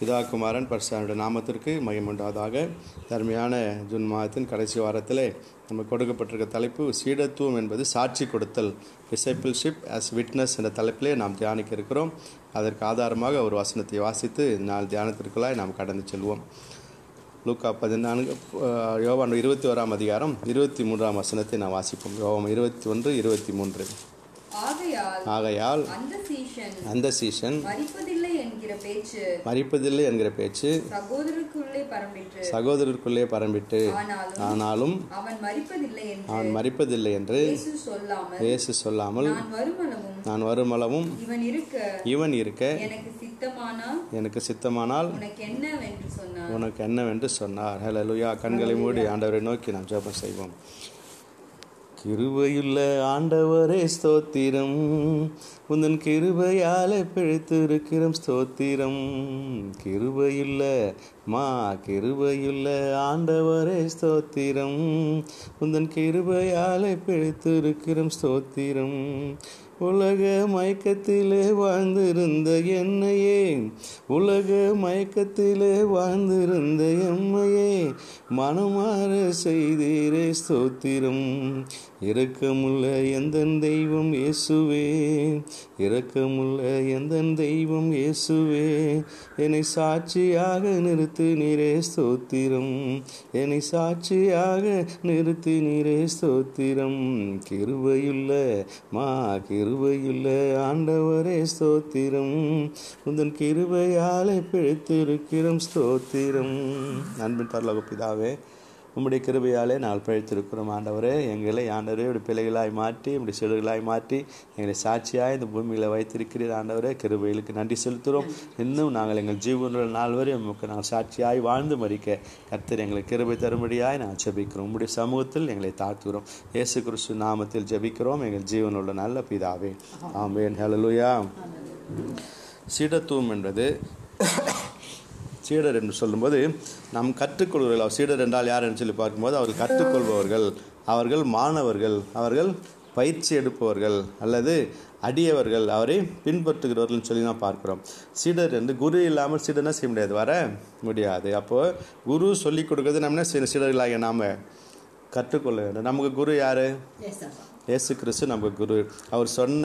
பிதா குமாரன் பரிசுடைய நாமத்திற்கு மகிமுண்டாதாக தர்மையான ஜூன் மாதத்தின் கடைசி வாரத்திலே நம்ம கொடுக்கப்பட்டிருக்க தலைப்பு சீடத்துவம் என்பது சாட்சி கொடுத்தல். டிசைபிள்ஷிப் as விட்னஸ் என்ற தலைப்பிலே நாம் தியானிக்க இருக்கிறோம். அதற்கு ஆதாரமாக ஒரு வசனத்தை வாசித்து நாள் தியானத்திற்குள்ளாய் நாம் கடந்து செல்வோம். லூக்கா பதினான்கு யோவான் இருபத்தி ஓராம் அதிகாரம் இருபத்தி மூன்றாம் வசனத்தை நாம் வாசிப்போம். யோவான் இருபத்தி ஒன்று இருபத்தி மூன்று ஆகையால் ஆகையால் அந்த சீஷன் அந்த சீசன் மறிப்பதில்லை என்கிற பேச்சு மறிப்பதில்லை என்கிற பேச்சு. சகோதரருக்குள்ளே பரம்பிட்டு. ஆனாலும் அவன் மறிப்பதில்லை என்று அவன் மறிப்பதில்லை என்று இயேசு சொல்லாமல் நான் வருமளவும் இவன் இருக்க இவன் இருக்க எனக்கு சித்தமானா எனக்கு சித்தமானால் உனக்கு என்னவென்று சொன்னான் உனக்கு என்னவென்று சொன்னார். ஹalleluya கண்களை மூடி ஆண்டவரை நோக்கி நாம் ஜெபம் செய்வோம். கிருபையுள்ள ஆண்டவரே ஸ்தோத்திரம். உந்தன் கிருபையாலே பிழைத்திருக்கிறோம் ஸ்தோத்திரம். கிருபையுள்ள மா கிருபையுள்ள ஆண்டவரே ஸ்தோத்திரம். உந்தன் கிருபையாலே பிழைத்திருக்கிறோம் ஸ்தோத்திரம். உலக மயக்கத்திலே வாழ்ந்திருந்த என்னையே உலக மயக்கத்திலே வாழ்ந்திருந்த எம்மையே மனமாற செய்தீரே ஸ்தோத்திரம். இரக்கமுள்ள எந்த தெய்வம் இயேசுவே இரக்கமுள்ள எந்த தெய்வம் இயேசுவே என்னை சாட்சியாக நிறுத்து நீரே ஸ்தோத்திரம். என்னை சாட்சியாக நிறுத்து நீரே ஸ்தோத்திரம். கிருபையுள்ள மா கிரு கிருபையுள்ள ஆண்டவரே ஸ்தோத்திரம். உந்தன் கிருபையாலே பிழைத்திருக்கிறோம் ஸ்தோத்திரம். அன்பின் பரலோக பிதாவே உம்முடைய கிருபையாலே நாள் பழித்திருக்கிறோம் ஆண்டவரே. எங்களை ஆண்டவரே உடைய பிள்ளைகளாய் மாற்றி உடைய சிறுகளாய் மாற்றி எங்களை சாட்சியாய் இந்த பூமியில் வைத்திருக்கிறீர் ஆண்டவரே. கிருபைகளுக்கு நன்றி செலுத்துகிறோம். இன்னும் நாங்கள் எங்கள் ஜீவனுள்ள நாள் வரை உமக்கு நாங்கள் சாட்சியாய் வாழ்ந்து மறிக்க கர்த்தர் எங்களுக்கு கிருபை தரும்படியாய் நான் ஜெபிக்கிறோம். உம்முடைய சமூகத்தில் எங்களை தாழ்த்துகிறோம். இயேசு கிறிஸ்து நாமத்தில் ஜெபிக்கிறோம். எங்கள் ஜீவனுள்ள நல்ல பிதாவே. ஆமேன். ஹalleluya. சீடத்துவம் என்பது சீடர் என்று சொல்லும்போது நாம் கற்றுக்கொள்வர்கள் சீடர் என்றால் யார் என்று சொல்லி பார்க்கும்போது அவர்கள் கற்றுக்கொள்பவர்கள் அவர்கள் மாணவர்கள் அவர்கள் பயிற்சி எடுப்பவர்கள் அல்லது அடியவர்கள் அவரை பின்பற்றுகிறவர்கள் சொல்லி நாம் பார்க்குறோம். சீடர் என்று குரு இல்லாமல் சீடர்னா செய்ய முடியாது. வர முடியாது. அப்போது குரு சொல்லி கொடுக்கறது நம்ம என்ன செய்யணும்? சீடர்களாகிய நாம் கற்றுக்கொள்ள வேண்டும். நமக்கு குரு யார்? இயேசு கிறிஸ்து நமக்கு குரு. அவர் சொன்ன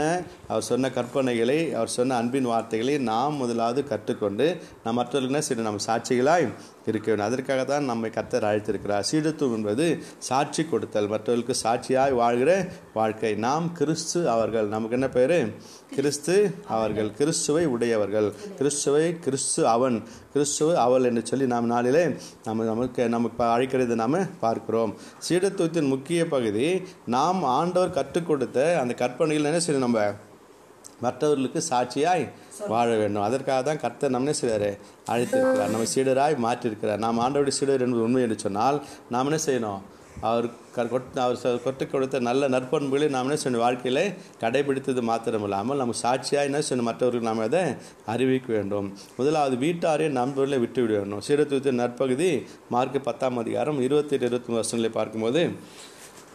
அவர் சொன்ன கற்பனைகளை அவர் சொன்ன அன்பின் வார்த்தைகளை நாம் முதலாவது கற்றுக்கொண்டு நம் மற்றவர்களுக்கு சரி நம்ம சாட்சிகளாய் இருக்க வேண்டும். அதற்காக தான் நம்மை கத்தர் அழைத்திருக்கிறார். சீடத்துவம் என்பது சாட்சி கொடுத்தல். மற்றவர்களுக்கு சாட்சியாய் வாழ்கிற வாழ்க்கை. நாம் கிறிஸ்து அவர்கள். நமக்கு என்ன பேர்? கிறிஸ்து அவர்கள். கிறிஸ்துவை உடையவர்கள். கிறிஸ்துவை கிறிஸ்து அவன். கிறிஸ்துவ அவள் என்று சொல்லி நாம் நாளிலே நம்ம நமக்கு நமக்கு அழைக்கிறது நாம் பார்க்கிறோம். சீடத்துவத்தின் முக்கிய பகுதி நாம் ஆண்டவர் கற்றுக் கொடுத்த அந்த கற்பனைகள் என்ன செய்யணும் நம்ம? மற்றவர்களுக்கு சாட்சியாய் வாழ வேண்டும். அதற்காக தான் கர்த்தர் நம்மளே செய்வார் அழைத்திருக்கிறார். நம்ம சீடராய் மாற்றிருக்கிறார் நாம் ஆண்டவருடைய சீடர் என்பது உண்மை என்று சொன்னால் நாம் என்ன செய்யணும்? அவர் க- கொட்- அவர் கொட்டு கொடுத்த நல்ல நற்பண்புகளை நாம் என்ன செய்யணும்? வாழ்க்கையில் கடைபிடித்தது மாத்திரமில்லாமல் நம்ம சாட்சியாக என்ன செய்யணும்? மற்றவர்கள் நாம் அதை அறிவிக்க வேண்டும். முதலாவது வீட்டாரே நண்பர்களை விட்டு விட வேண்டும் சீரத்துவத்தின் நற்பகுதி மார்க் பத்தாம் அதிகாரம் இருபத்தெட்டு இருபத்தி வருஷங்களை பார்க்கும்போது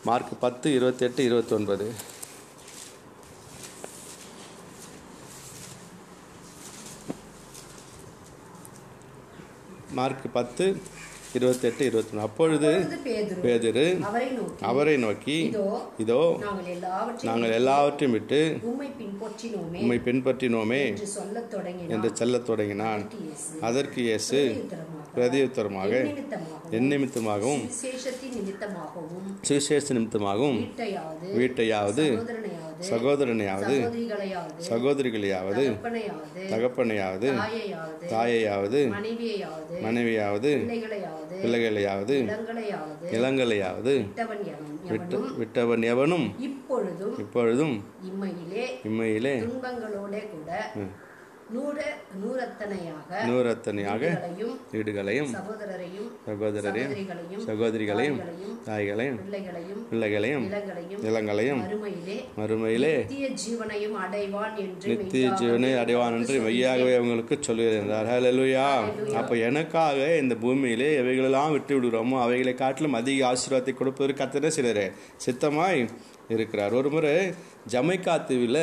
மார்க் பத்து இருபத்தெட்டு இருபத்தொன்பது. மார்க் பத்து இருபத்தெட்டு இருபத்தொன்று அப்பொழுது அப்பொழுது பேதுரு அவரை நோக்கி இதோ நாங்கள் எல்லாவற்றையும் விட்டு உம்மை பின்பற்றினோமே என்று சொல்லத் தொடங்கினான். அதற்கு இயேசு பிரதியுத்தரமாக, என் நிமித்தமாகவும், சுவிசேஷ நிமித்தமாகவும் வீட்டையாவது வீட்டையாவது சகோதரனையாவது சகோதரிகளையாவது தகப்பனையாவது தாயையாவது மனைவியாவது பிள்ளைகளையாவது இளங்கலையாவது விட்டவன் எவன் விட்டு எவனும் இப்பொழுதும் இப்பொழுதும் இம்மையிலே இம்மையிலே துன்பங்களோட கூட நூறத்தனையாக வீடுகளையும், சகோதரரையும் சகோதரிகளையும் தாய்களையும், பிள்ளைகளையும் நிலங்களையும் மறுமையிலே நித்திய ஜீவனையும் அடைவான் என்று நித்திய மெய்யாகவே ஜீவனை அடைவான் என்று. மெய்யாகவே அவங்களுக்கு சொல்லுகிறார். ஹalleluya. அப்போ எனக்காக இந்த பூமியிலே எவைகளெல்லாம் விட்டு விடுகிறோமோ அவைகளை காட்டிலும் அதிக ஆசீர்வாதத்தை கொடுப்பதற்கு கத்தனே சிலர் சித்தமாய் இருக்கிறார். ஒரு முறை ஜமைக்கா தீவில்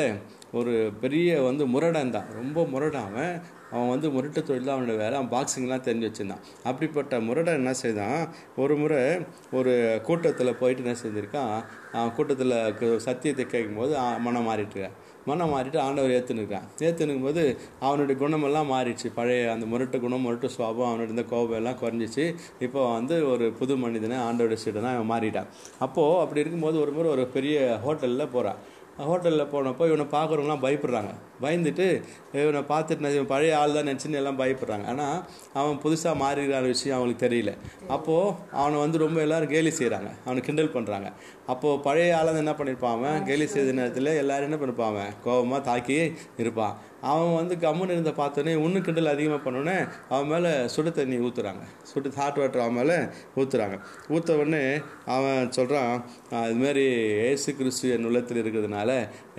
ஒரு பெரிய வந்து முரடன் தான். ரொம்ப முரடான் அவன். அவன் வந்து முரட்டு தொழில் அவனோட வேலை அவன் பாக்ஸிங்லாம் தெரிஞ்சு வச்சுருந்தான். அப்படிப்பட்ட முரடன் என்ன செய்தான்? ஒரு முறை ஒரு கூட்டத்தில் போயிட்டு என்ன செஞ்சுருக்கான்? அவன் கூட்டத்தில் சத்தியத்தை கேட்கும்போது மனம் மாறிட்டு மனம் மாறிட்டு ஆண்டவர் ஏற்றுனுக்கான் ஏற்றுனுக்கும் போது அவனுடைய குணமெல்லாம் மாறிடுச்சு. பழைய அந்த முரட்டு குணம் முரட்டு சுவாபம் அவனுடைய இந்த கோபம் எல்லாம் குறைஞ்சிச்சு. இப்போ வந்து ஒரு புது மனிதனை சீட்டை தான் அவன் மாறிட்டான். அப்போது அப்படி இருக்கும்போது ஒரு முறை ஒரு பெரிய ஹோட்டலில் போகிறான் ஹோட்டலில் போனப்போ இவனை பார்க்குறவங்களாம் பயப்படுறாங்க. பயந்துட்டு இவனை பார்த்துட்டு நான் இவன் பழைய ஆள் தான் நினச்சின்னு எல்லாம் பயப்படுறாங்க. ஆனால் அவன் புதுசாக மாறிடுறான விஷயம் அவங்களுக்கு தெரியல. அப்போது அவனை வந்து ரொம்ப எல்லோரும் கேலி செய்கிறாங்க அவனை கிண்டல் பண்ணுறாங்க அப்போது பழைய ஆளாக என்ன பண்ணியிருப்பான் அவன்? கேலி செய்த நேரத்தில் எல்லாரும் என்ன பண்ணிருப்பான் அவன்? கோபமாக தாக்கி இருப்பான் அவன் வந்து கம்முன்னு இருந்த பார்த்தோன்னே இன்னும் கிண்டல் அதிகமாக பண்ணோன்னே அவன் மேலே சுடு தண்ணி ஊற்றுறாங்க சுடு ஹாட் வாட்டர் அவன் மேலே ஊற்றுறாங்க ஊற்ற உடனே அவன் சொல்கிறான் இதுமாரி ஏசு கிறிஸ்து என் உள்ளத்தில் இருக்கிறதுனால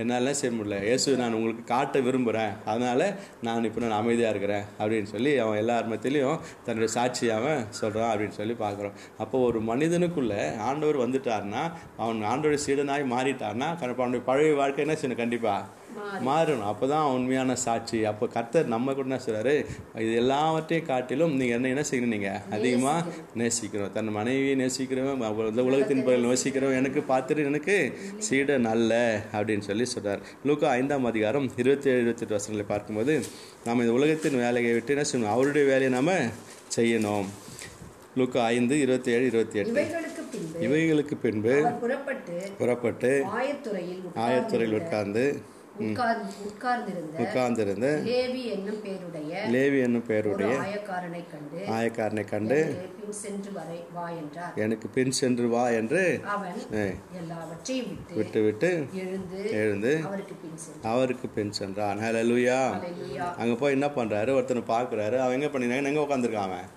என்னால் செய்ய முடியல. இயேசு நான் உங்களுக்கு காட்ட விரும்புகிறேன் அதனால் நான் இப்போ நான் அமைதியாக இருக்கிறேன். அப்படின்னு சொல்லி அவன் எல்லார் மத்தியிலையும் தன்னுடைய சாட்சி அவன் சொல்கிறான் அப்படின்னு சொல்லி பார்க்குறோம். அப்போ ஒரு மனிதனுக்குள்ளே ஆண்டவர் வந்துட்டார்னா அவன் ஆண்டோட சீடனாய் மாறிட்டார்னா கண்டிப்பாக அவனுடைய பழைய வாழ்க்கை என்ன செய்யணும்? கண்டிப்பாக மாறணும். அப்போ தான் உண்மையான சாட்சி. அப்போ கர்த்தர் நம்ம கூட என்ன சொல்கிறாரு இது எல்லாவற்றையும் காட்டிலும் நீங்கள் என்ன என்ன செய்யணும் நீங்கள் அதிகமாக நேசிக்கணும். தன் மனைவியை நேசிக்கிறவன் இந்த உலகத்தின் பகல் நேசிக்கிறவன் எனக்கு பார்த்துட்டு எனக்கு சீட நல்ல அப்படின்னு சொல்லி சொல்கிறார் லூக்கா ஐந்தாம் அதிகாரம் இருபத்தி ஏழு இருபத்தெட்டு வருஷங்களை பார்க்கும்போது நாம் இந்த உலகத்தின் வேலையை விட்டு என்ன செய்யணும்? அவருடைய வேலையை நாம் செய்யணும். லூக்கா ஐந்து இருபத்தி ஏழு இருபத்தி எட்டு. இவைகளுக்கு பின்பு புறப்பட்டு புறப்பட்டு ஆயத்துறையில் ஆயத்துறையில் உட்கார்ந்து உட்கார்ந்து உட்கார்ந்திருந்த லேவி என்னும் பேருடைய லேவி என்னும் பெயருடைய ஆயக்காரனை கண்டு ஆயக்காரனை கண்டு "எனக்கு பின் சென்று வரை வா என்றார். எனக்கு பின் சென்று வா என்று அவன் எல்லாவற்றையும் விட்டு விட்டு எழுந்து எழுந்து அவருக்கு பின் சென்றான். ஹalleluya. அல்லேலூயா. அங்கே போய் என்ன பண்ணுறாரு ஒருத்தனை பார்க்குறாரு. அவன் எங்கே பண்ணினாங்க எங்கே உட்காந்துருக்கான் அவன்?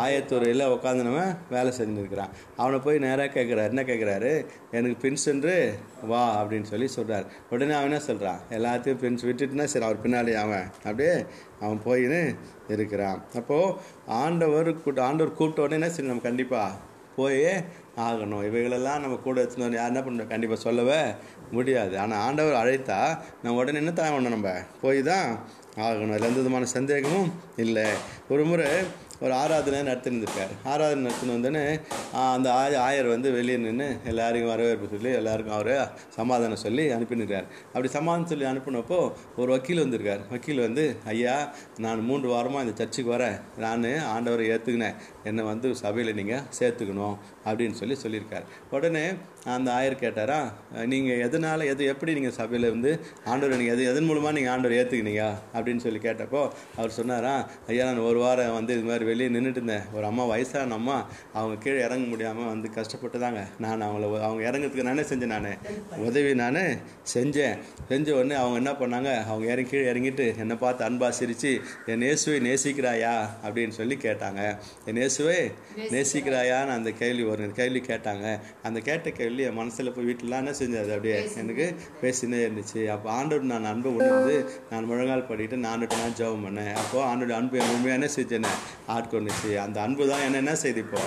ஆயத்தூரையில் உட்காந்துனவன் வேலை செஞ்சுன்னு இருக்கிறான் அவனை போய் நேராக கேட்குறாரு என்ன கேட்குறாரு எனக்கு பின் சென்று வா அப்படின்னு சொல்லி சொல்கிறார் உடனே அவன் என்ன சொல்கிறான் எல்லாத்தையும் பின்ஸ் விட்டுட்டுனா சரி அவர் பின்னாடி அவன். அப்படியே அவன் போயின்னு இருக்கிறான். அப்போது ஆண்டவர் கூட்ட ஆண்டவர் கூப்பிட்ட உடனே என்ன சரி நம்ம கண்டிப்பாக போயே ஆகணும். இவைகளெல்லாம் நம்ம கூட எடுத்துன்னு வந்து யார் என்ன பண்ண கண்டிப்பாக சொல்லவே முடியாது. ஆனால் ஆண்டவர் அழைத்தா நம்ம உடனே என்ன தான் பண்ணணும் நம்ம? போய் தான் ஆகணும். அதில் எந்த விதமான சந்தேகமும் இல்லை. ஒரு முறை ஒரு ஆராதனை நடத்திருந்திருக்கார் ஆராதனை நடத்தின வந்தோடனே அந்த ஆய ஆயர் வந்து வெளியே நின்று எல்லாரையும் வரவேற்பு சொல்லி எல்லாருக்கும் அவரை சமாதானம் சொல்லி அனுப்பினிருக்கார். அப்படி சமாதானம் சொல்லி அனுப்பினப்போ ஒரு வக்கீல் வந்திருக்கார். வக்கீல் வந்து ஐயா நான் மூன்று வாரமாக இந்த சர்ச்சுக்கு வரேன். நான் ஆண்டவரை ஏற்றுக்கினேன் என்னை வந்து சபையில் நீங்கள் சேர்த்துக்கணும் அப்படின்னு சொல்லி சொல்லியிருக்கார். உடனே அந்த ஆயர் கேட்டாரா நீங்கள் எதனால் எது எப்படி நீங்கள் சபையில் வந்து ஆண்டவர் நீங்கள் எது எதன் மூலமாக நீங்கள் ஆண்டவர் ஏற்றுக்கினீங்க அப்படின்னு சொல்லி கேட்டப்போ அவர் சொன்னாரா ஐயா நான் ஒரு வாரம் வந்து இது மாதிரி வெளியே நின்றுட்டு இருந்தேன். ஒரு அம்மா வயசான அம்மா அவங்க கீழே இறங்க முடியாமல் வந்து கஷ்டப்பட்டுதாங்க. நான் அவங்கள அவங்க இறங்குறதுக்கு நானே செஞ்சேன் நான். உதவி நான் செஞ்சேன். செஞ்ச உடனே அவங்க என்ன பண்ணாங்க அவங்க இறங்கி கீழே இறங்கிட்டு என்னை பார்த்து அன்பா சிரித்து என் நேசுவை நேசிக்கிறாயா? அப்படின்னு சொல்லி கேட்டாங்க. என் இயேசுவை நேசிக்கிறாயான்னு அந்த கேள்வி ஒரு கேள்வி கேட்டாங்க. அந்த கேட்ட கேள்வி என் மனசில் போய் வீட்டிலலாம் என்ன செஞ்சது அப்படியே? எனக்கு பேசினே இருந்துச்சு. அப்போ ஆண்டோட நான் அன்பை உணர்ந்து நான் முழங்கால் படிட்டு நானுட்டு நான் ஜெபம் பண்ணேன். அப்போது ஆண்டோட அன்பு என் உண்மையாக என்ன செஞ்சேன்னு ஆட்கொண்டுச்சு அந்த அன்பு தான் என்ன என்ன செய்து இப்போ?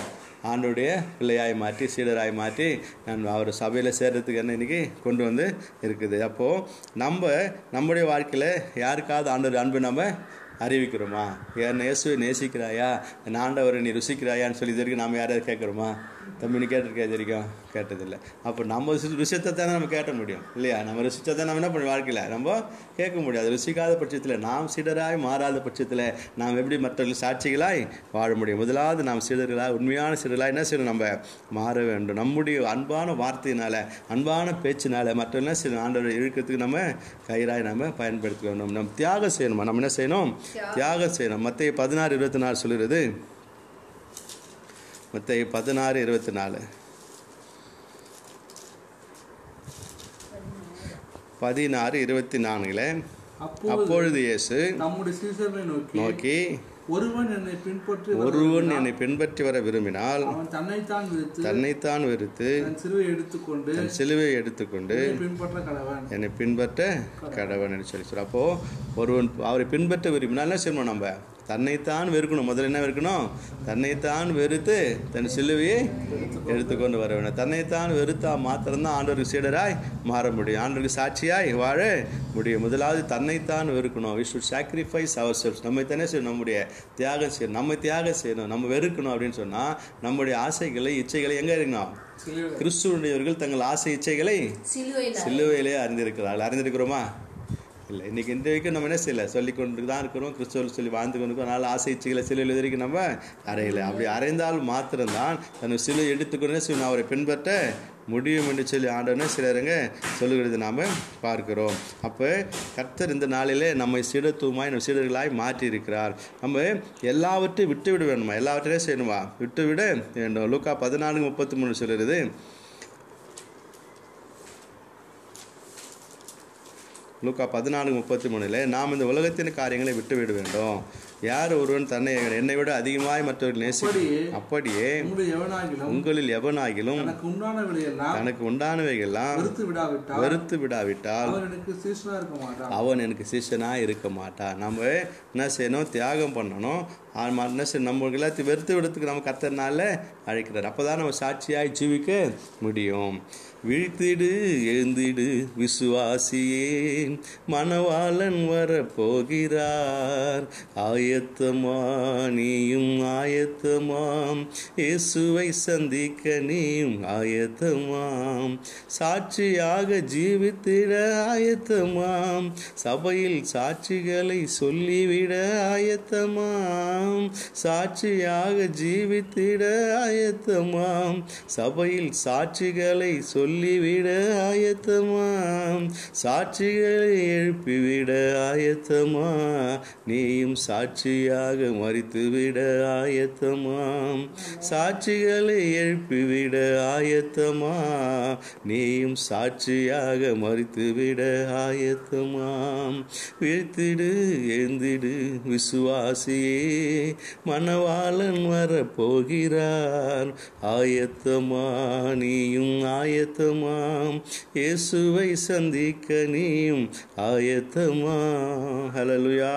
ஆண்டோடைய பிள்ளையாய் மாற்றி சீடராய் மாற்றி நான் அவர் சபையில் சேர்றதுக்கு என்ன இன்னைக்கு கொண்டு வந்து இருக்குது. அப்போது நம்ம நம்முடைய வாழ்க்கையில் யாருக்காவது ஆண்டோட அன்பு நம்ம அறிவிக்கிறோமா? என் இயேசுவை நேசிக்கிறாயா? என் ஆண்டவரை நீ ருசிக்கிறாயான்னு சொல்லி இதற்கு நாம் யாரையாவது கேட்குறோமா? தம்பி நீ கேட்டிருக்கா இது வரைக்கும் கேட்டதில்லை. அப்போ நம்ம ருசியத்தை தானே நம்ம கேட்ட முடியும் இல்லையா? நம்ம ருசிச்சா தான் நம்ம என்ன பண்ண வாழ்க்கையில்? நம்ம கேட்க முடியாது ருசிக்காத பட்சத்தில் நாம் சீடராய் மாறாத பட்சத்தில் நாம் எப்படி மற்றவர்கள் சாட்சிகளாய் வாழ முடியும்? முதலாவது நாம் சீடர்களாய் உண்மையான சீடர்களாய் என்ன செய்யணும்? நம்ம மாற வேண்டும். நம்முடைய அன்பான வார்த்தையினால அன்பான பேச்சினால மற்றவர்கள் என்ன செய்யணும்? ஆண்டவரை இழுக்கிறதுக்கு நம்ம கயிறாய் நம்ம பயன்படுத்த வேண்டும். நம்ம தியாகம் செய்யணுமா? நம்ம என்ன செய்யணும்? தியாகம். செய்யணும். மத்திய பதினாறு இருபத்தி நாலு சொல்லுறது மத்திய பதினாறு இருபத்தி நாலு பதினாறு இருபத்தி நான்குல அப்பொழுது இயேசு நோக்கி ஒருவன் என்னை பின்பற்றி வர ஒருவன் என்னை பின்பற்றி வர விரும்பினால் தன்னைத்தான் விடுத்து தன்னைத்தான் வெறுத்து தன் சிலுவை எடுத்துக்கொண்டு தன் சிலுவையை எடுத்துக்கொண்டு என்னை பின்பற்ற கடவன். என்னை பின்பற்ற கடவன் என்று சொல்லி சொல்ல. அப்போ ஒருவன் அவரை பின்பற்ற விரும்பினால் என்ன செய்யணும் நம்ம? தன்னைத்தான் வெறுக்கணும். முதல்ல என்ன வெறுக்கணும்? தன்னைத்தான் வெறுத்து தன் சிலுவையை எடுத்துக்கொண்டு வர வேண்டும். தன்னைத்தான் வெறுத்தா மாத்திரம்தான் ஆண்டவருக்கு சீடராய் மாற முடியும். ஆண்டவருக்கு சாட்சியாய் வாழ முடியும். முதலாவது தன்னைத்தான் வெறுக்கணும். We should sacrifice our cells நம்ம தானே செய்யணும். நம்முடைய தியாகம் செய்யணும். நம்ம தியாகம் செய்யணும். நம்ம வெறுக்கணும் அப்படின்னு சொன்னால் நம்முடைய ஆசைகளை இச்சைகளை எங்கே இருக்கணும். கிறிஸ்துவனுடையவர்கள் தங்கள் ஆசை இச்சைகளை சிலுவையில். சிலுவையிலே அறிந்திருக்கிறார்கள். அறிந்திருக்கிறோமா? இல்லை இன்னைக்கு இந்த வரைக்கும் நம்ம என்ன செய்யல? சொல்லி கொண்டு தான் இருக்கிறோம் கிறிஸ்துவல் சொல்லி வாழ்ந்து கொண்டு இருக்கோம் அதனால் ஆசை இச்சைகளை சிலுவையில் வரைக்கும் நம்ம. அறையலை. அப்படி அறைந்தால் மாத்திரம்தான் தன் சிலுவை எடுத்துக்கொண்டு சொல்லி அவரை பின்பற்ற முடியும் என்று சொல்லி ஆண்டவனே சிலருங்க சொல்லுகிறது நாம் பார்க்கிறோம். அப்போ கர்த்தர் இந்த நாளிலே நம்மை சீடத்துவமாய் நம்ம சீடர்களாய் மாற்றி இருக்கிறார் நம்ம எல்லாவற்றையும் விட்டு விட வேணுமா எல்லாவற்றையும் செய்யணுமா? விட்டு விட வேண்டும். லூக்கா பதினான்கு முப்பத்தி மூணு சொல்லுறது லூக்கா பதினாலு முப்பத்தி மூணில் நாம் இந்த உலகத்தின் காரியங்களை விட்டு விட வேண்டும். யார் ஒருவன் தன்னை என்னை விட அதிகமாய் மற்றவர்கள் நேசி அப்படியே உங்களில் எவனாகிலும் தனக்கு உண்டானவைகள்லாம் வெறுத்து விடாவிட்டால் அவன் எனக்கு சீசனா இருக்க மாட்டான். அவன் எனக்கு சிஷ்யனாக இருக்க மாட்டான். நம்ம என்ன செய்யணும்? தியாகம் பண்ணணும். ஆமா, சரி செய்யணும் நம்ம எல்லாத்தையும் வெறுத்து விடத்துக்கு நம்ம கத்தனால அழைக்கிறார். அப்போ தான் நம்ம சாட்சியாய் ஜீவிக்க முடியும். விழித்திடு எழுந்திடு விசுவாசியே மணவாளன் வரப்போகிறார். ஆயத்தமா நீயும் ஆயத்தமாம். இயேசுவை சந்திக்க நீயும் ஆயத்தமாம். சாட்சியாக ஜீவித்திட ஆயத்தமாம். சபையில் சாட்சிகளை சொல்லிவிட ஆயத்தமாம். சாட்சியாக ஜீவித்திட ஆயத்தமாம். சபையில் சாட்சிகளை சொல்லிவிட ஆயத்தமாம். சாட்சிகளை எழுப்பிவிட ஆயத்தமா? நீயும் சாட்சியாக மறித்துவிட ஆயத்தமாம். சாட்சிகளை எழுப்பிவிட ஆயத்தமா? நீயும் சாட்சியாக மறித்துவிட ஆயத்தமாம். வீழ்த்திடு எழுந்திடு விசுவாசியே. மணவாளன் வரப்போகிறார். ஆயத்தமா நீயும் ஆயத்தமாம். இயேசுவை சந்திக்க நீயும் ஆயத்தமா ஹலலுயா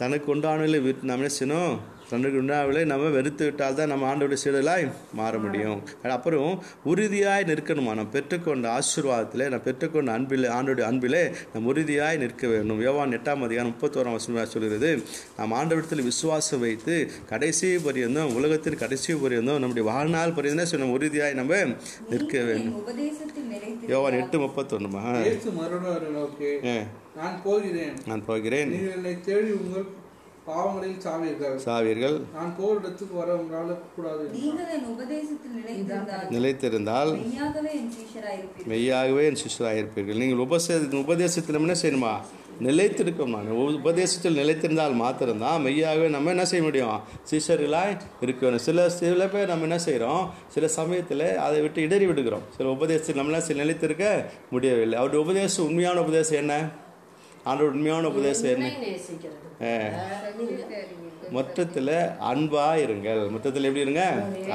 தனக்கு உண்டானவில்லை விட்டு நம்ம என்ன செய்யணும்? தனக்கு உண்டானவில்லை நம்ம வெறுத்து விட்டால் தான் நம்ம ஆண்டோட சீடலாய் மாற முடியும். அப்புறம் உறுதியாய் நிற்கணுமா? நம்ம பெற்றுக்கொண்ட ஆசீர்வாதத்தில் நம்ம பெற்றுக்கொண்ட அன்பில் ஆண்டோடைய அன்பிலே நம்ம உறுதியாய் நிற்க வேண்டும். யோவான் எட்டாம் அதிகாரம் முப்பத்தோராம் வசனமாக சொல்கிறது நாம் ஆண்டவரத்தில் விசுவாசம் வைத்து கடைசி பரியந்தம் உலகத்தின் கடைசி பரியந்தம் நம்முடைய வாழ்நாள் பரியந்தம் நம்ம உறுதியாய் நம்ம நிற்க வேண்டும். யோவான் எட்டு முப்பத்தொன்னுமா நான் போகிறேன். நான் போகிறேன். பாவங்களில் சாவீர்கள் சாவீர்கள் நான் போர் இடத்துக்கு வர உங்களால் கூடாது நீங்கள் என் உபதேசத்தில் நிலைத்திருந்தால் நிலைத்திருந்தால் மெய்யாகவே என் இருப்பீர்கள் நீங்கள் உபசே உபதேசத்தில் என்ன செய்யணுமா? நிலைத்திருக்கோம் நான் உபதேசத்தில் நிலைத்திருந்தால் மாத்திரம்தான் மெய்யாகவே நம்ம என்ன செய்ய முடியும்? சிஷ்யர்களாய் இருக்கணும் சில சில பேர் நம்ம என்ன செய்கிறோம்? சில சமயத்தில் அதை விட்டு இடறி விடுகிறோம். சில உபதேசத்தில் நம்மளால் சில நிலைத்திருக்க முடியவில்லை. அவருடைய உபதேசம் உண்மையான உபதேசம் என்ன? ஆண்டோட உண்மையான உபதேசம் என்ன? மொத்தத்தில் அன்பா இருங்கள். மொத்தத்தில் எப்படி இருங்க?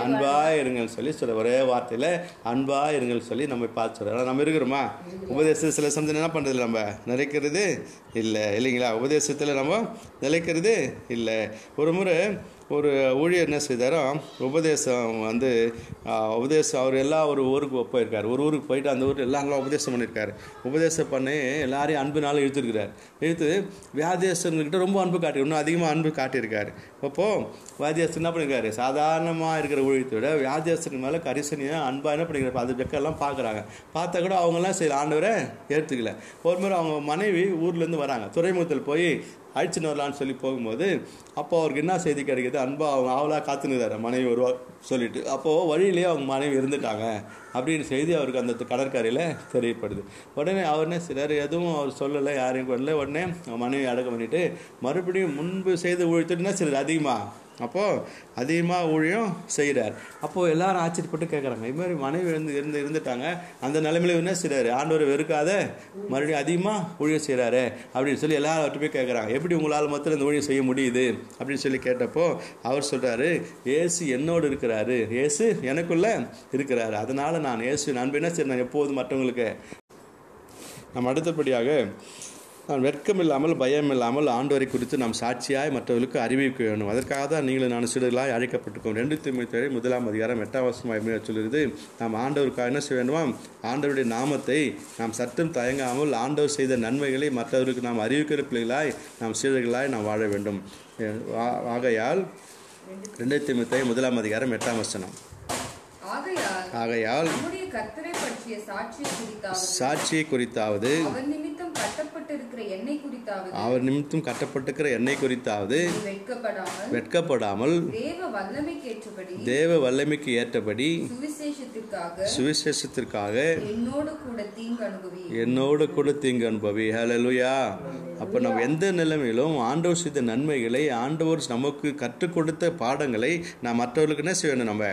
அன்பா இருங்கள் சொல்லி சொல்ல ஒரே வார்த்தையில் அன்பா இருங்கள் சொல்லி நம்ம பார்த்து சொல்கிறோம் நம்ம இருக்கிறோமா? உபதேச சில சமயம் என்ன பண்ணுறது நம்ம? நிலைக்கிறது இல்லை. இல்லைங்களா? உபதேசத்தில் நம்ம நிலைக்கிறது இல்லை. ஒரு முறை ஒரு ஊழியர் என்ன செய்தாரோ உபதேசம் வந்து உபதேசம் அவர் எல்லா ஒரு ஊருக்கு போயிருக்கார். ஒரு ஊருக்கு போயிட்டு அந்த ஊரில் எல்லாம் உபதேசம் பண்ணியிருக்காரு உபதேசம் பண்ணி எல்லாரையும் அன்புனால இழுத்துருக்கிறார். இழுத்து வியாதியஸ்தன்கிட்ட ரொம்ப அன்பு காட்டி இன்னும் அதிகமாக அன்பு காட்டியிருக்காரு. அப்போது வியாதியஸ்தன் என்ன பண்ணியிருக்காரு சாதாரணமாக இருக்கிற ஊழியத்தை விட வியாதியஸ்தன் மேலே கரிசனியாக அன்பாக என்ன பண்ணிக்கிறார் அது வெக்கெல்லாம் பார்க்குறாங்க. பார்த்தா கூட அவங்கெல்லாம் சரி ஆண்டவரை ஏற்றுக்கல. ஒரு முறை அவங்க மனைவி ஊர்லேருந்து வராங்க. துறைமுகத்தில் போய் அழிச்சுன்னு வரலான்னு சொல்லி போகும்போது அப்போ அவருக்கு என்ன செய்தி கிடைக்கிது? அன்பா அவங்க ஆவலாக காத்துனுதாரு? மனைவி வருவா சொல்லிட்டு. அப்போது வழியிலேயே அவங்க மனைவி இருந்துட்டாங்க. அப்படின்னு செய்தி அவருக்கு அந்த கடற்கரையில் தெரியப்படுது. உடனே அவர்னே சிலர் எதுவும் அவர் சொல்லலை யாரையும் கொள்ளல உடனே அவங்க மனைவி அடக்கம் பண்ணிட்டு மறுபடியும் முன்பு செய்து ஊழியத்துட்டு என்ன அதிகமாக அப்போது அதிகமாக ஊழியம் செய்கிறார் அப்போது எல்லாரும் ஆச்சரியப்பட்டு கேட்குறாங்க இது மாதிரி மனைவி இருந்து இருந்து இருந்துட்டாங்க. அந்த நிலைமையில என்ன செய்கிறாரு ஆண்டவர் வெறுக்காத மறுபடியும் அதிகமாக ஊழியம் செய்கிறாரு அப்படின்னு சொல்லி எல்லாரும் போய் கேட்குறாங்க எப்படி உங்களால் மொத்தம் இந்த ஊழியம் செய்ய முடியுது? அப்படின்னு சொல்லி கேட்டப்போ அவர் சொல்கிறாரு ஏசு என்னோடு இருக்கிறாரு. ஏசு எனக்குள்ளே இருக்கிறாரு. அதனால் நான் ஏசு நண்பு என்ன செய்கிறேன் எப்போதும் மற்றவங்களுக்கு. நம்ம அடுத்தபடியாக நான் வெட்கம் இல்லாமல் பயம் இல்லாமல் ஆண்டவரை குறித்து நாம் சாட்சியாய் மற்றவர்களுக்கு அறிவிக்க வேண்டும். அதற்காக தான் நீங்களும் நான் சிறுகளாய் அழைக்கப்பட்டிருக்கோம். ரெண்டு திமுறை முதலாம் அதிகாரம் எட்டாம் வருஷமாக சொல்லுகிறது நாம் ஆண்டவருக்காக என்ன செய்ய வேண்டுமா ஆண்டவருடைய நாமத்தை நாம் சற்றும் தயங்காமல் ஆண்டவர் செய்த நன்மைகளை மற்றவர்களுக்கு நாம் அறிவிக்கிற பிள்ளைகளாய் நாம் சீடர்களாய் நாம் வாழ வேண்டும். ஆகையால் ரெண்டு திமுறை முதலாம் அதிகாரம் எட்டாம் வசனம். ஆகையால் சாட்சியை குறித்தாவது நிமித்தம் கட்டப்பட்டிருக்கிற எண்ணெய் குறித்தாவது? அவர் நிமித்தம் கட்டப்பட்டிருக்கிற எண்ணெய் குறித்தாவது? வெட்கப்படாமல் வெட்கப்படாமல் தேவ வல்லமைக்கேற்றபடி தேவ வல்லமைக்கு ஏற்றபடி சுவிசேஷத்திற்காக சுவிசேஷத்திற்காக என்னோடு கூட தீங்கு அனுபவி என்னோடு கூட தீங்கு அனுபவி. ஹalleluya அப்போ நம்ம எந்த நிலைமையிலும் ஆண்டவர் செய்த நன்மைகளை ஆண்டவர் நமக்கு கற்றுக் கொடுத்த பாடங்களை நாம் மற்றவர்களுக்கு என்ன செய்ய வேண்டும் நம்ம?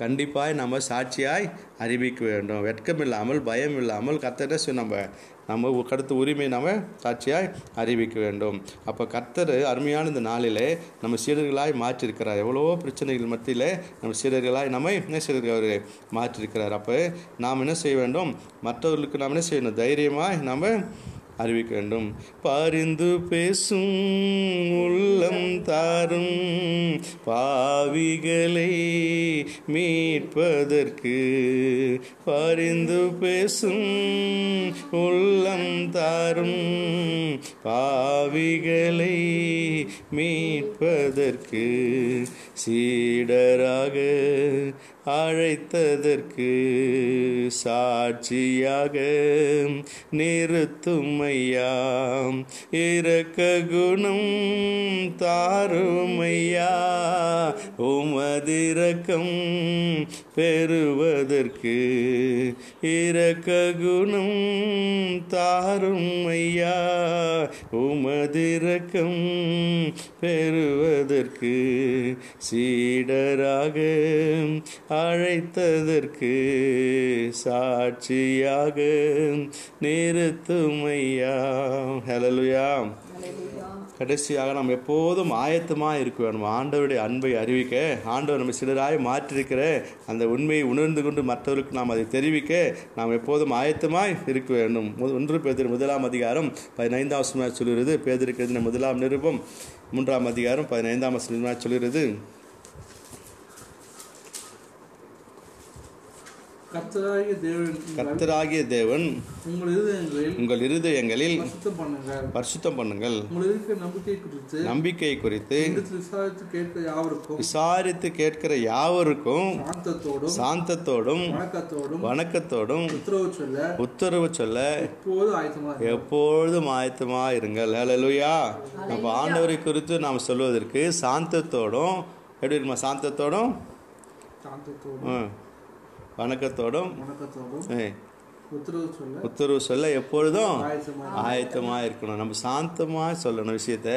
கண்டிப்பாய் நம்ம சாட்சியாய் அறிவிக்க வேண்டும். வெட்கம் இல்லாமல் பயம் இல்லாமல் என்ன செய்யணும் நம்ம? நம்ம கடுத்த உரிமை நம்ம சாட்சியாய் அறிவிக்க வேண்டும். அப்போ கர்த்தர் அருமையான இந்த நாளிலே நம்ம சீடர்களாய் மாற்றிருக்கிறார். எவ்வளவோ பிரச்சனைகள் மத்தியில் நம்ம சீடர்களாய் நம்ம என்ன செய்திருக்காரு மாற்றிருக்கிறார். அப்போ நாம் என்ன செய்ய வேண்டும்? மற்றவர்களுக்கு நாம் என்ன செய்யணும்? தைரியமாக நம்ம அறிவிக்க வேண்டும். பரிந்து பேசும் உள்ளம் தாரும் பாவிகளை மீட்பதற்கு பரிந்து பேசும் உள்ளம் தாரும் பாவிகளை மீட்பதற்கு சீடராக அழைத்ததற்கு சாட்சியாக நிறுத்துமையா? இறக்க குணம் தாருமையா? உமதிரக்கம் பெறுவதற்கு இரக்க குணம் தாருமையா உமதிரக்கம் பெறுவதற்கு சீடராக அழைத்ததற்கு சாட்சியாக நிறுத்துமையா ஹலலுயாம் கடைசியாக நாம் எப்போதும் ஆயத்தமாக இருக்க வேணும் ஆண்டவருடைய அன்பை அறிவிக்க ஆண்டவர் நம்ம சிலராய் மாற்றிருக்கிற அந்த உண்மையை உணர்ந்து கொண்டு மற்றவர்களுக்கு நாம் அதை தெரிவிக்க நாம் எப்போதும் ஆயத்தமாய் இருக்க வேண்டும் ஒன்று பேதர் முதலாம் அதிகாரம் பதினைந்தாம் வசனமாக சொல்கிறது. பேதருக்கு எழுதின முதலாம் நிருபம் மூன்றாம் அதிகாரம் பதினைந்தாம் வசனமாக சொல்கிறது கர்த்தராகிய தேவன் தேவன் உங்கள் இருதயங்களில் உங்கள் இருதயங்களில் பரிசுத்தம் பண்ணுங்கள். பரிசுத்தம் பண்ணுங்கள். உங்கள் இருக்கிற நம்பிக்கை குறித்து நம்பிக்கை குறித்து இடத்தில் விசாரித்து கேட்க யாவருக்கும் விசாரித்து கேட்கிற யாவருக்கும் சாந்தத்தோடும் சாந்தத்தோடும் வணக்கத்தோடும் வணக்கத்தோடும் உத்தரவு சொல்ல உத்தரவு சொல்ல எப்போது ஆயத்தமாக இருங்கள். எப்பொழுதும் ஆயத்தமா இருங்கள். ஹalleluya நம்ம ஆண்டவரை குறித்து நாம் சொல்வதற்கு சாந்தத்தோடும் எப்படி இருக்குமா? சாந்தத்தோடும்? சாந்தத்தோடும். ம், வணக்கத்தோடும். உத்தரவு சொல்ல. எப்பொழுதும் ஆயத்தமாக இருக்கணும். நம்ம சாந்தமாக சொல்லணும் விஷயத்த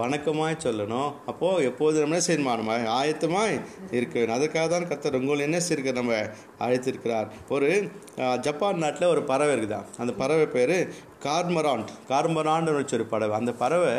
வணக்கமாய் சொல்லணும். அப்போது எப்போது நம்ம என்ன செய்யணுமா ஆயத்தமாய் இருக்க வேணும் அதற்காக தான் கர்த்தர் உங்களை என்ன செய்யிருக்க நம்ம அழைத்திருக்கிறார். ஒரு ஜப்பான் நாட்டில் ஒரு பறவை இருக்குதா அந்த பறவை பேர் கார்மரான்ட் கார்மரான்னு வச்சு ஒரு பறவை அந்த பறவை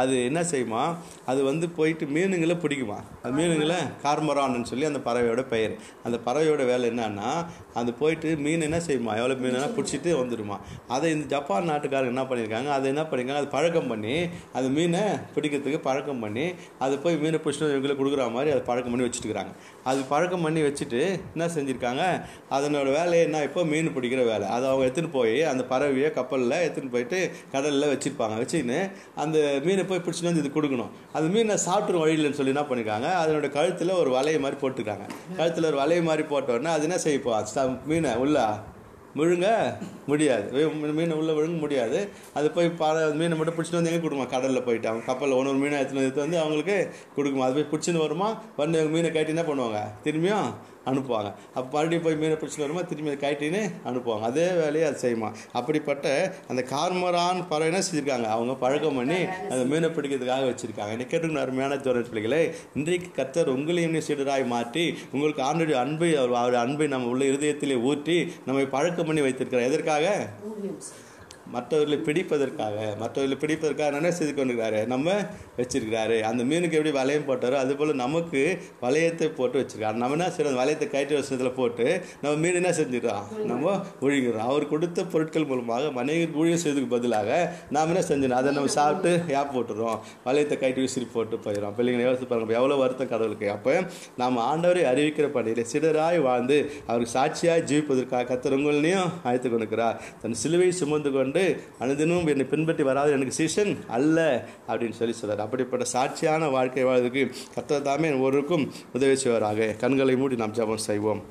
அது என்ன செய்யுமா? அது வந்து போயிட்டு மீனுங்களை பிடிக்குமா? அது மீனுங்களை கார்மரான்னு சொல்லி அந்த பறவையோட பெயர். அந்த பறவையோட வேலை என்னன்னா அது போயிட்டு மீன் என்ன செய்யுமா? எவ்வளோ மீனா பிடிச்சிட்டு வந்துடுமா அதை இந்த ஜப்பான் நாட்டுக்காரங்க என்ன பண்ணியிருக்காங்க? அதை என்ன பண்ணியிருக்காங்க? அது பழக்கம் பண்ணி அந்த மீனை பிடிக்கிறதுக்கு பழக்கம் பண்ணி அது போய் மீனை பிடிச்சிட்டு இவங்களுக்கு கொடுக்குற மாதிரி அதை பழக்கம் பண்ணி வச்சுட்டுக்கிறாங்க. அது பழக்கம் பண்ணி வச்சுட்டு என்ன செஞ்சுருக்காங்க? அதனோட வேலையை என்ன இப்போ மீன் பிடிக்கிற வேலை. அதை அவங்க எடுத்துன்னு போய் அந்த பறவையை கப்பலில் எடுத்துன்னு போயிட்டு கடலில் வச்சுருப்பாங்க. வச்சுக்கின்னு அந்த மீனை போய் பிடிச்சிட்டு வந்து இது கொடுக்கணும். அது மீனை சாப்பிட்ற வழியிலன்னு சொல்லி என்ன பண்ணிருக்காங்க? அதனோட கழுத்தில் ஒரு வலையை மாதிரி போட்டுருக்காங்க. கழுத்தில் ஒரு வலையை மாதிரி போட்டோன்னே அது என்ன செய்ய மீனை உள்ள விழுங்க முடியாது. மீனை உள்ளே விழுங்க முடியாது. அது போய் பல மீனை மட்டும் பிடிச்சிட்டு வந்து எங்கே கொடுக்குமா கடலில் போயிட்டு. அவங்க கப்பலில் ஒன்று ஒரு மீனை எடுத்துன்னு வந்து எடுத்து வந்து அவங்களுக்கு கொடுக்குமா? அது போய் பிடிச்சின்னு வருமா? வந்து மீனை கட்டி என்ன பண்ணுவாங்க. திரும்பியும் அனுப்புவாங்க. அப்போ மறுபடியும் போய் மீனை பிடிச்சிட்டு வருமா? திரும்பி அதை கட்டின்னு அனுப்புவாங்க. அதே வேலையை அது செய்யுமா? அப்படிப்பட்ட அந்த கார்மரான் பறவை என்ன செஞ்சுருக்காங்க. அவங்க பழக்கம் பண்ணி அந்த மீனை பிடிக்கிறதுக்காக வச்சுருக்காங்க. என்ன கேட்டுக்கணும் அருமையான தோழர் பிள்ளைகளே. இன்றைக்கு கர்த்தர் உங்களையும் சீடராய் மாற்றி உங்களுக்கு ஆண்டுடைய அன்பை அவர் அவருடைய அன்பை நம்ம உள்ள இருதயத்திலே ஊற்றி நம்மை பழக்கம் பண்ணி வைத்திருக்கிறார். எதற்காக. மற்றவர்களை பிடிப்பதற்காக மற்றவர்களை பிடிப்பதற்காக என்ன செய்து கொண்டிருக்கிறாரு நம்ம வச்சிருக்கிறாரு அந்த மீனுக்கு எப்படி வளையம் போட்டாரோ அது போல் நமக்கு வளையத்தை போட்டு வச்சுருக்காரு. நம்ம என்ன செய்யறோம்? வளையத்தை கயிற்று வருஷத்தில் போட்டு நம்ம மீன் என்ன செஞ்சிடறோம்? நம்ம ஒழுகிறோம் அவர் கொடுத்த பொருட்கள் மூலமாக மனைவி ஊழியம் செய்வதுக்கு பதிலாக நாம் என்ன செஞ்சிடணும் அதை நம்ம சாப்பிட்டு ஏப் போட்டுறோம். வளையத்தை கயிற்று விசிறி போட்டு போயிடும் பிள்ளைங்க யோசித்து பாருங்க எவ்வளோ வருத்தம் கடவுளுக்கு. அப்போ நாம் ஆண்டவரை அறிவிக்கிற பணியில் சிடராய் வாழ்ந்து அவருக்கு சாட்சியாக ஜீவிப்பதற்காக கத்தர் அழைத்து கொண்டிருக்கிறார். தன் சிலுவை சுமந்து கொண்டு அனுதினமும் என்னை பின்பற்றி வராது எனக்கு சீசன் அல்ல அப்படின்னு சொல்லி சொல்கிறார் அப்படிப்பட்ட சாட்சியான வாழ்க்கை வாழ்வதற்கு கத்தர் தாமே ஒருவருக்கும் உதவி செய்வாராக. கண்களை மூடி நாம் ஜெபம் செய்வோம்.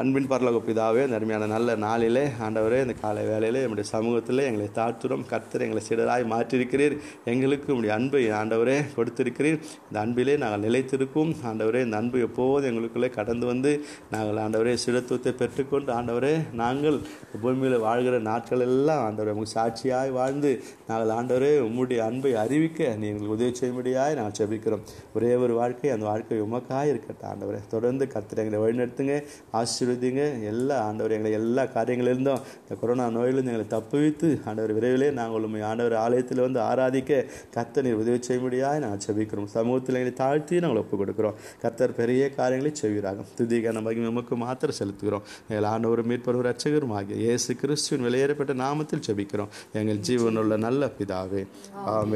அன்பின் பரலோக பிதாவே இந்த அருமையான நல்ல நாளிலே ஆண்டவரே இந்த காலை வேலையிலே நம்முடைய சமூகத்தில் எங்களை தாழ்த்துறோம். கர்த்தர் எங்களை சிடராய் மாற்றிருக்கிறீர் எங்களுக்கு உங்களுடைய அன்பை ஆண்டவரே கொடுத்திருக்கிறீர். இந்த அன்பிலே நாங்கள் நிலைத்திருக்கும். ஆண்டவரே இந்த அன்பு எப்போதும் எங்களுக்குள்ளே கடந்து வந்து நாங்கள் ஆண்டவரே சிடத்துவத்தை பெற்றுக்கொண்டு ஆண்டவரே நாங்கள் பூமியில் வாழ்கிற நாட்கள் எல்லாம் ஆண்டவரை உங்களுக்கு சாட்சியாய் வாழ்ந்து நாங்கள் ஆண்டவரே உம்முடைய அன்பை அறிவிக்க நீ எங்களுக்கு உதவி செய்யும்படியாய் நாங்கள் செபிக்கிறோம் ஒரே ஒரு வாழ்க்கை அந்த வாழ்க்கை உமக்காக இருக்கட்டும். ஆண்டவரே தொடர்ந்து கர்த்தர் எங்களை வழிநடத்துங்க. ஆசீர்வதிங்க எல்லா ஆண்டவர் எங்களை எல்லா காரியங்களிலிருந்தும் இந்த கொரோனா நோயிலிருந்து எங்களை தப்புவித்து ஆண்டவர் விரைவிலே நாங்கள் உண்மை ஆண்டவர் ஆலயத்தில் வந்து ஆராதிக்க கர்த்தர் நீர் உதவி செய்ய முடியாது நாங்கள் செபிக்கிறோம். சமூகத்தில் எங்களை தாழ்த்தி நாங்கள் ஒப்புக் கொடுக்குறோம். கர்த்தர் பெரிய காரியங்களை செய்கிறாங்க துதிக்கான மகிமை நமக்கு மாத்திரம் செலுத்துகிறோம். எங்கள் ஆண்டவர் மீட்பவர் ரட்சகரும் ஆகிய இயேசு கிறிஸ்துவின் வெளியேறப்பட்ட நாமத்தில் செபிக்கிறோம். எங்கள் ஜீவனுள்ள நல்ல பிதாவே. ஆமே